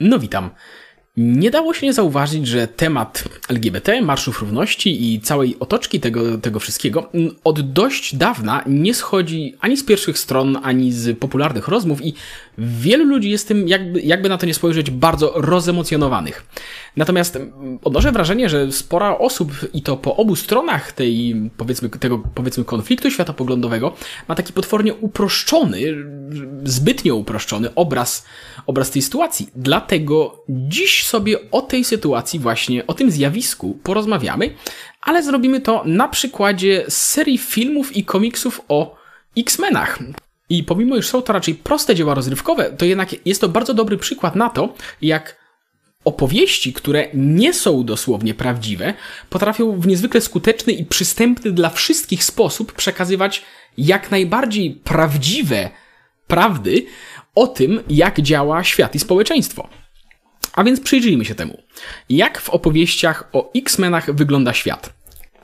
No witam. Nie dało się nie zauważyć, że temat LGBT, Marszów Równości i całej otoczki tego, tego wszystkiego od dość dawna nie schodzi ani z pierwszych stron, ani z popularnych rozmów i wielu ludzi jest tym, jakby, jakby na to nie spojrzeć, bardzo rozemocjonowanych. Natomiast odnoszę wrażenie, że spora osób i to po obu stronach tej, powiedzmy, tego powiedzmy konfliktu światopoglądowego ma taki potwornie uproszczony, zbytnio uproszczony obraz, obraz tej sytuacji. Dlatego dziś sobie o tej sytuacji właśnie, o tym zjawisku porozmawiamy, ale zrobimy to na przykładzie serii filmów i komiksów o X-Menach. I pomimo, iż są to raczej proste dzieła rozrywkowe, to jednak jest to bardzo dobry przykład na to, jak opowieści, które nie są dosłownie prawdziwe, potrafią w niezwykle skuteczny i przystępny dla wszystkich sposób przekazywać jak najbardziej prawdziwe prawdy o tym, jak działa świat i społeczeństwo. A więc przyjrzyjmy się temu. Jak w opowieściach o X-Menach wygląda świat?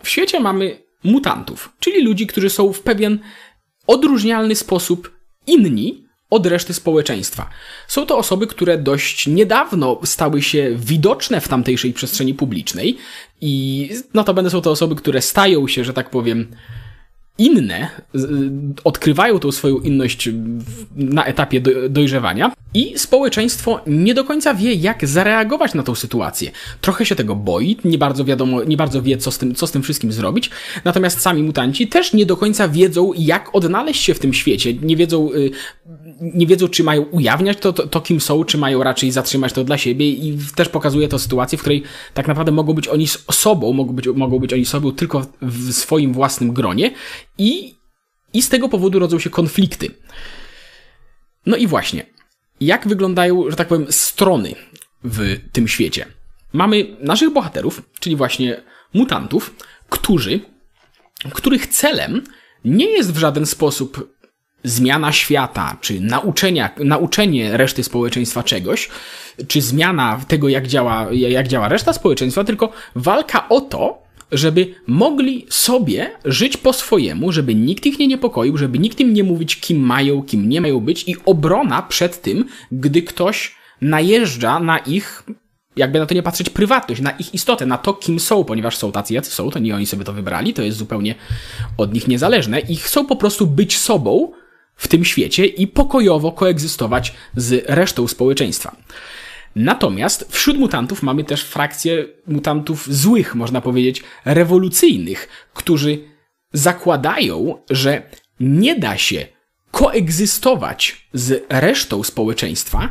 W świecie mamy mutantów, czyli ludzi, którzy są w pewien odróżnialny sposób inni od reszty społeczeństwa. Są to osoby, które dość niedawno stały się widoczne w tamtejszej przestrzeni publicznej i notabene są to osoby, które stają się, że tak powiem, inne, odkrywają tą swoją inność na etapie dojrzewania i społeczeństwo nie do końca wie, jak zareagować na tą sytuację. Trochę się tego boi, nie bardzo wiadomo, nie bardzo wie, co z tym, co z tym wszystkim zrobić, natomiast sami mutanci też nie do końca wiedzą, jak odnaleźć się w tym świecie, nie wiedzą, y, nie wiedzą, czy mają ujawniać to, to, to, kim są, czy mają raczej zatrzymać to dla siebie. I też pokazuje to sytuację, w której tak naprawdę mogą być oni sobą, mogą być, mogą być oni sobą tylko w swoim własnym gronie. I, i z tego powodu rodzą się konflikty. No i właśnie, jak wyglądają, że tak powiem, strony w tym świecie? Mamy naszych bohaterów, czyli właśnie mutantów, którzy, których celem nie jest w żaden sposób zmiana świata, czy nauczenia, nauczenie reszty społeczeństwa czegoś, czy zmiana tego, jak działa, jak działa reszta społeczeństwa, tylko walka o to, żeby mogli sobie żyć po swojemu, żeby nikt ich nie niepokoił, żeby nikt im nie mówić, kim mają, kim nie mają być i obrona przed tym, gdy ktoś najeżdża na ich, jakby na to nie patrzeć, prywatność, na ich istotę, na to, kim są, ponieważ są tacy, jacy są, to nie oni sobie to wybrali, to jest zupełnie od nich niezależne i chcą po prostu być sobą w tym świecie i pokojowo koegzystować z resztą społeczeństwa. Natomiast wśród mutantów mamy też frakcję mutantów złych, można powiedzieć, rewolucyjnych, którzy zakładają, że nie da się koegzystować z resztą społeczeństwa,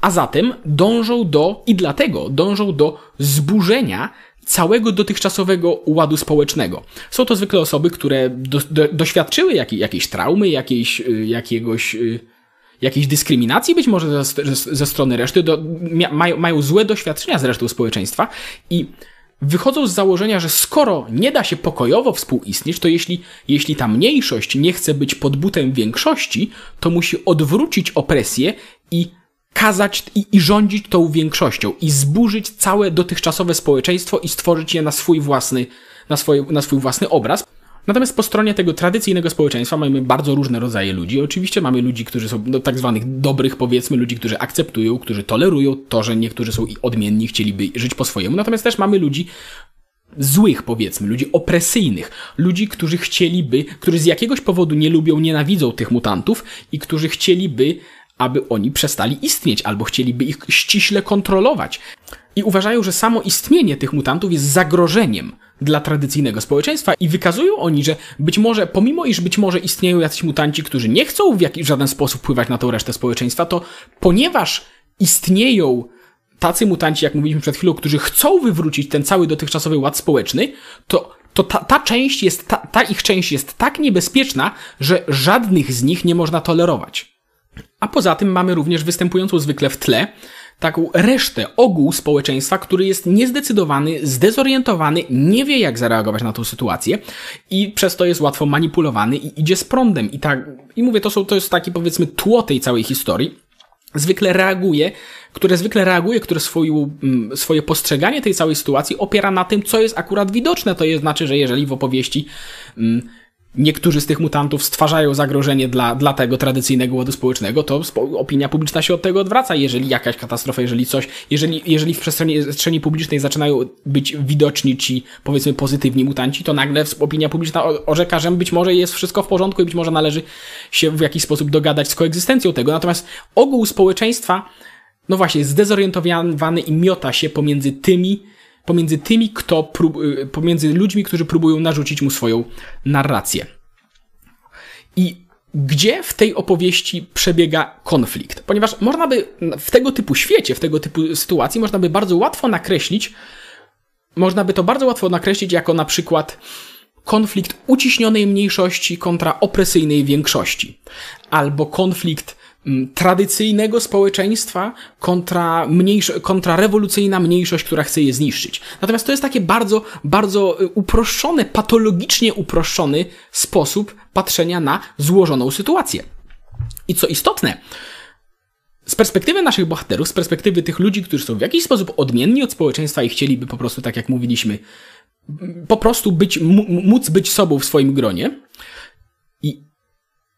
a zatem dążą do, i dlatego dążą do zburzenia całego dotychczasowego ładu społecznego. Są to zwykle osoby, które do, do, doświadczyły jak, jakiejś traumy, jakiejś, y, jakiegoś y, jakiejś dyskryminacji być może ze, ze strony reszty, do, mają, mają złe doświadczenia z resztą społeczeństwa i wychodzą z założenia, że skoro nie da się pokojowo współistnieć, to jeśli, jeśli ta mniejszość nie chce być pod butem większości, to musi odwrócić opresję i kazać i, i rządzić tą większością i zburzyć całe dotychczasowe społeczeństwo i stworzyć je na swój własny, na, swoje, na swój własny obraz. Natomiast po stronie tego tradycyjnego społeczeństwa mamy bardzo różne rodzaje ludzi. Oczywiście mamy ludzi, którzy są no, tak zwanych dobrych, powiedzmy, ludzi, którzy akceptują, którzy tolerują to, że niektórzy są odmienni, chcieliby żyć po swojemu. Natomiast też mamy ludzi złych, powiedzmy, ludzi opresyjnych, ludzi, którzy chcieliby, którzy z jakiegoś powodu nie lubią, nienawidzą tych mutantów i którzy chcieliby, aby oni przestali istnieć, albo chcieliby ich ściśle kontrolować. I uważają, że samo istnienie tych mutantów jest zagrożeniem dla tradycyjnego społeczeństwa i wykazują oni, że być może, pomimo iż być może istnieją jacyś mutanci, którzy nie chcą w, jakiś, w żaden sposób wpływać na tą resztę społeczeństwa, to ponieważ istnieją tacy mutanci, jak mówiliśmy przed chwilą, którzy chcą wywrócić ten cały dotychczasowy ład społeczny, to, to ta, ta część jest, ta, ta ich część jest tak niebezpieczna, że żadnych z nich nie można tolerować. A poza tym mamy również występującą zwykle w tle taką resztę, ogół społeczeństwa, który jest niezdecydowany, zdezorientowany, nie wie jak zareagować na tą sytuację i przez to jest łatwo manipulowany i idzie z prądem. I tak, i mówię, to, są, to jest taki powiedzmy tło tej całej historii. Zwykle reaguje, które zwykle reaguje, które swoją, mm, swoje postrzeganie tej całej sytuacji opiera na tym, co jest akurat widoczne. To jest znaczy, że jeżeli w opowieści mm, niektórzy z tych mutantów stwarzają zagrożenie dla, dla tego tradycyjnego ładu społecznego, to opinia publiczna się od tego odwraca. Jeżeli jakaś katastrofa, jeżeli coś, jeżeli, jeżeli w przestrzeni, przestrzeni publicznej zaczynają być widoczni ci, powiedzmy, pozytywni mutanci, to nagle opinia publiczna orzeka, że być może jest wszystko w porządku i być może należy się w jakiś sposób dogadać z koegzystencją tego. Natomiast ogół społeczeństwa, no właśnie, jest zdezorientowany i miota się pomiędzy tymi, pomiędzy tymi, kto prób, y, pomiędzy ludźmi, którzy próbują narzucić mu swoją narrację. I gdzie w tej opowieści przebiega konflikt? Ponieważ można by w tego typu świecie, w tego typu sytuacji, można by bardzo łatwo nakreślić, można by to bardzo łatwo nakreślić jako na przykład konflikt uciśnionej mniejszości kontra opresyjnej większości, albo konflikt tradycyjnego społeczeństwa kontra, mniejszo, kontra rewolucyjna mniejszość, która chce je zniszczyć. Natomiast to jest takie bardzo, bardzo y, uproszczone, patologicznie uproszczony sposób patrzenia na złożoną sytuację. I co istotne, z perspektywy naszych bohaterów, z perspektywy tych ludzi, którzy są w jakiś sposób odmienni od społeczeństwa i chcieliby po prostu, tak jak mówiliśmy, po prostu być, móc być sobą w swoim gronie,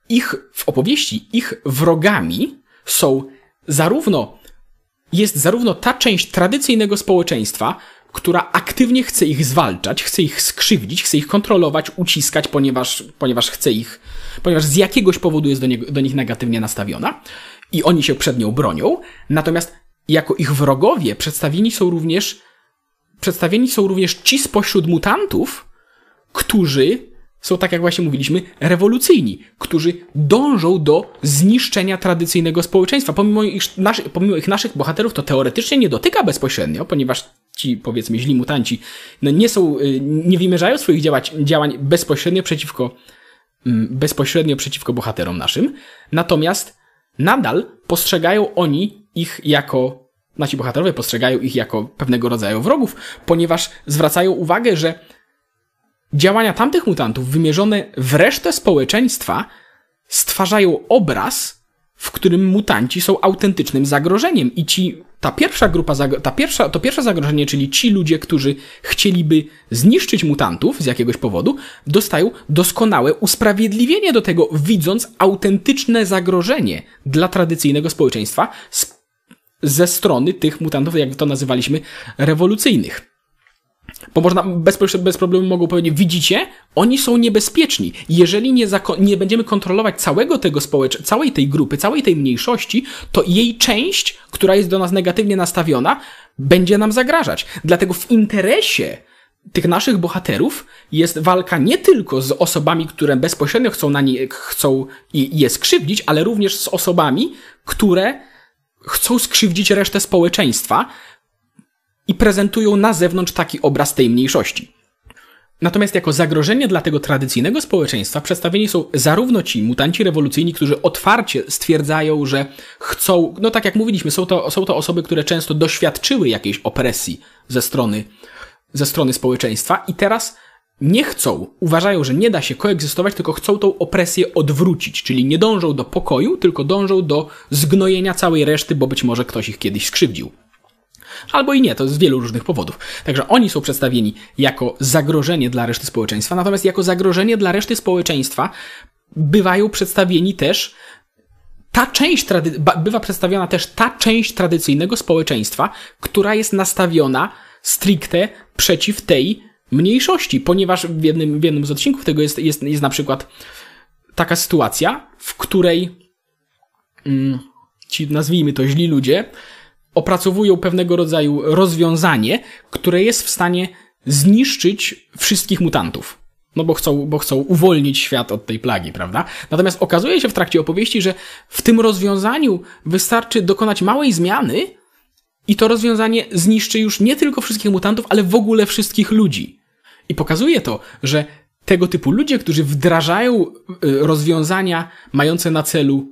ich, w opowieści, ich wrogami są zarówno, jest zarówno ta część tradycyjnego społeczeństwa, która aktywnie chce ich zwalczać, chce ich skrzywdzić, chce ich kontrolować, uciskać, ponieważ, ponieważ chce ich, ponieważ z jakiegoś powodu jest do, nie, do nich negatywnie nastawiona i oni się przed nią bronią. Natomiast jako ich wrogowie przedstawieni są również, przedstawieni są również ci spośród mutantów, którzy są, tak jak właśnie mówiliśmy, rewolucyjni, którzy dążą do zniszczenia tradycyjnego społeczeństwa. Pomimo ich, naszy, pomimo ich naszych bohaterów to teoretycznie nie dotyka bezpośrednio, ponieważ ci, powiedzmy, źli mutanci no nie są, y, nie wymierzają swoich działań bezpośrednio przeciwko, mm, bezpośrednio przeciwko bohaterom naszym. Natomiast nadal postrzegają oni ich jako, nasi bohaterowie postrzegają ich jako pewnego rodzaju wrogów, ponieważ zwracają uwagę, że Działania tamtych mutantów wymierzone w resztę społeczeństwa stwarzają obraz, w którym mutanci są autentycznym zagrożeniem i ci, ta pierwsza grupa, ta pierwsza, to pierwsze zagrożenie, czyli ci ludzie, którzy chcieliby zniszczyć mutantów z jakiegoś powodu, dostają doskonałe usprawiedliwienie do tego, widząc autentyczne zagrożenie dla tradycyjnego społeczeństwa z, ze strony tych mutantów, jak to nazywaliśmy, rewolucyjnych. Bo można bez, bez problemu mogą powiedzieć, widzicie, oni są niebezpieczni. Jeżeli nie, nie będziemy kontrolować całego tego społeczeństwa, całej tej grupy, całej tej mniejszości, to jej część, która jest do nas negatywnie nastawiona, będzie nam zagrażać. Dlatego w interesie tych naszych bohaterów jest walka nie tylko z osobami, które bezpośrednio chcą na nie, chcą je skrzywdzić, ale również z osobami, które chcą skrzywdzić resztę społeczeństwa, i prezentują na zewnątrz taki obraz tej mniejszości. Natomiast jako zagrożenie dla tego tradycyjnego społeczeństwa przedstawieni są zarówno ci mutanci rewolucyjni, którzy otwarcie stwierdzają, że chcą, no tak jak mówiliśmy, są to, są to osoby, które często doświadczyły jakiejś opresji ze strony, ze strony społeczeństwa i teraz nie chcą, uważają, że nie da się koegzystować, tylko chcą tą opresję odwrócić, czyli nie dążą do pokoju, tylko dążą do zgnojenia całej reszty, bo być może ktoś ich kiedyś skrzywdził albo i nie, to z wielu różnych powodów. Także oni są przedstawieni jako zagrożenie dla reszty społeczeństwa, natomiast jako zagrożenie dla reszty społeczeństwa bywają przedstawieni też ta część, bywa przedstawiona też ta część tradycyjnego społeczeństwa, która jest nastawiona stricte przeciw tej mniejszości, ponieważ w jednym, w jednym z odcinków tego jest, jest, jest na przykład taka sytuacja, w której mm, ci, nazwijmy to, źli ludzie, opracowują pewnego rodzaju rozwiązanie, które jest w stanie zniszczyć wszystkich mutantów. No bo chcą, bo chcą uwolnić świat od tej plagi, prawda? Natomiast okazuje się w trakcie opowieści, że w tym rozwiązaniu wystarczy dokonać małej zmiany i to rozwiązanie zniszczy już nie tylko wszystkich mutantów, ale w ogóle wszystkich ludzi. I pokazuje to, że tego typu ludzie, którzy wdrażają y, rozwiązania mające na celu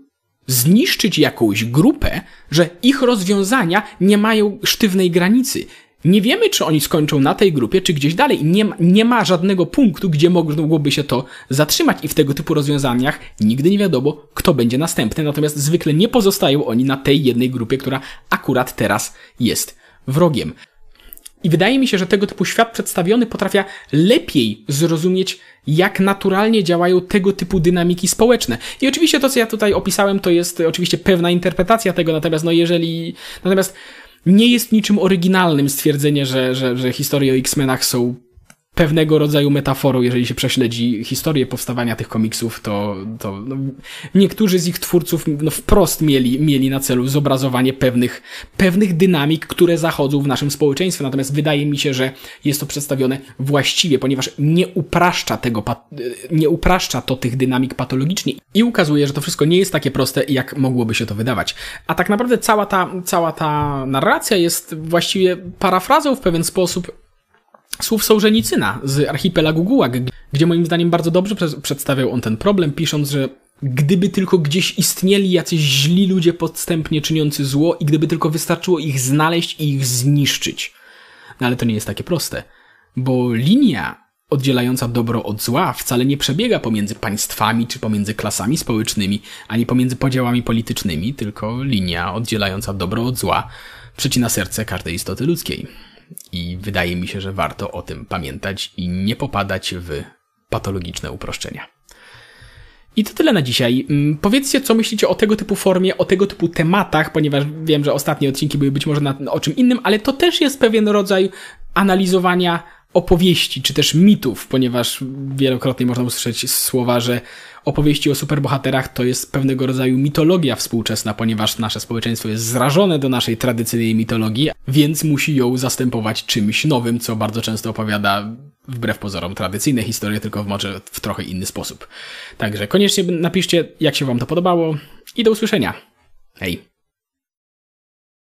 zniszczyć jakąś grupę, że ich rozwiązania nie mają sztywnej granicy. Nie wiemy, czy oni skończą na tej grupie, czy gdzieś dalej. Nie ma, nie ma żadnego punktu, gdzie mogłoby się to zatrzymać, i w tego typu rozwiązaniach nigdy nie wiadomo, kto będzie następny, natomiast zwykle nie pozostają oni na tej jednej grupie, która akurat teraz jest wrogiem. I wydaje mi się, że tego typu świat przedstawiony potrafia lepiej zrozumieć, jak naturalnie działają tego typu dynamiki społeczne. I oczywiście to, co ja tutaj opisałem, to jest oczywiście pewna interpretacja tego, natomiast no jeżeli, natomiast nie jest niczym oryginalnym stwierdzenie, że, że, że historie o X-Menach są pewnego rodzaju metaforą, jeżeli się prześledzi historię powstawania tych komiksów, to, to no, niektórzy z ich twórców no, wprost mieli, mieli na celu zobrazowanie pewnych, pewnych dynamik, które zachodzą w naszym społeczeństwie. Natomiast wydaje mi się, że jest to przedstawione właściwie, ponieważ nie upraszcza tego, nie upraszcza to tych dynamik patologicznie i ukazuje, że to wszystko nie jest takie proste, jak mogłoby się to wydawać. A tak naprawdę cała ta, cała ta narracja jest właściwie parafrazą w pewien sposób słów Sołżenicyna z archipelagu Gułag, gdzie moim zdaniem bardzo dobrze przedstawiał on ten problem, pisząc, że gdyby tylko gdzieś istnieli jacyś źli ludzie podstępnie czyniący zło i gdyby tylko wystarczyło ich znaleźć i ich zniszczyć. No ale to nie jest takie proste, bo linia oddzielająca dobro od zła wcale nie przebiega pomiędzy państwami czy pomiędzy klasami społecznymi, ani pomiędzy podziałami politycznymi, tylko linia oddzielająca dobro od zła przecina serce każdej istoty ludzkiej. I wydaje mi się, że warto o tym pamiętać i nie popadać w patologiczne uproszczenia. I to tyle na dzisiaj. Mm, powiedzcie, co myślicie o tego typu formie, o tego typu tematach, ponieważ wiem, że ostatnie odcinki były być może na, o czym innym, ale to też jest pewien rodzaj analizowania opowieści, czy też mitów, ponieważ wielokrotnie można usłyszeć słowa, że opowieści o superbohaterach to jest pewnego rodzaju mitologia współczesna, ponieważ nasze społeczeństwo jest zrażone do naszej tradycyjnej mitologii, więc musi ją zastępować czymś nowym, co bardzo często opowiada wbrew pozorom tradycyjne historie, tylko w może w trochę inny sposób. Także koniecznie napiszcie, jak się wam to podobało i do usłyszenia. Hej!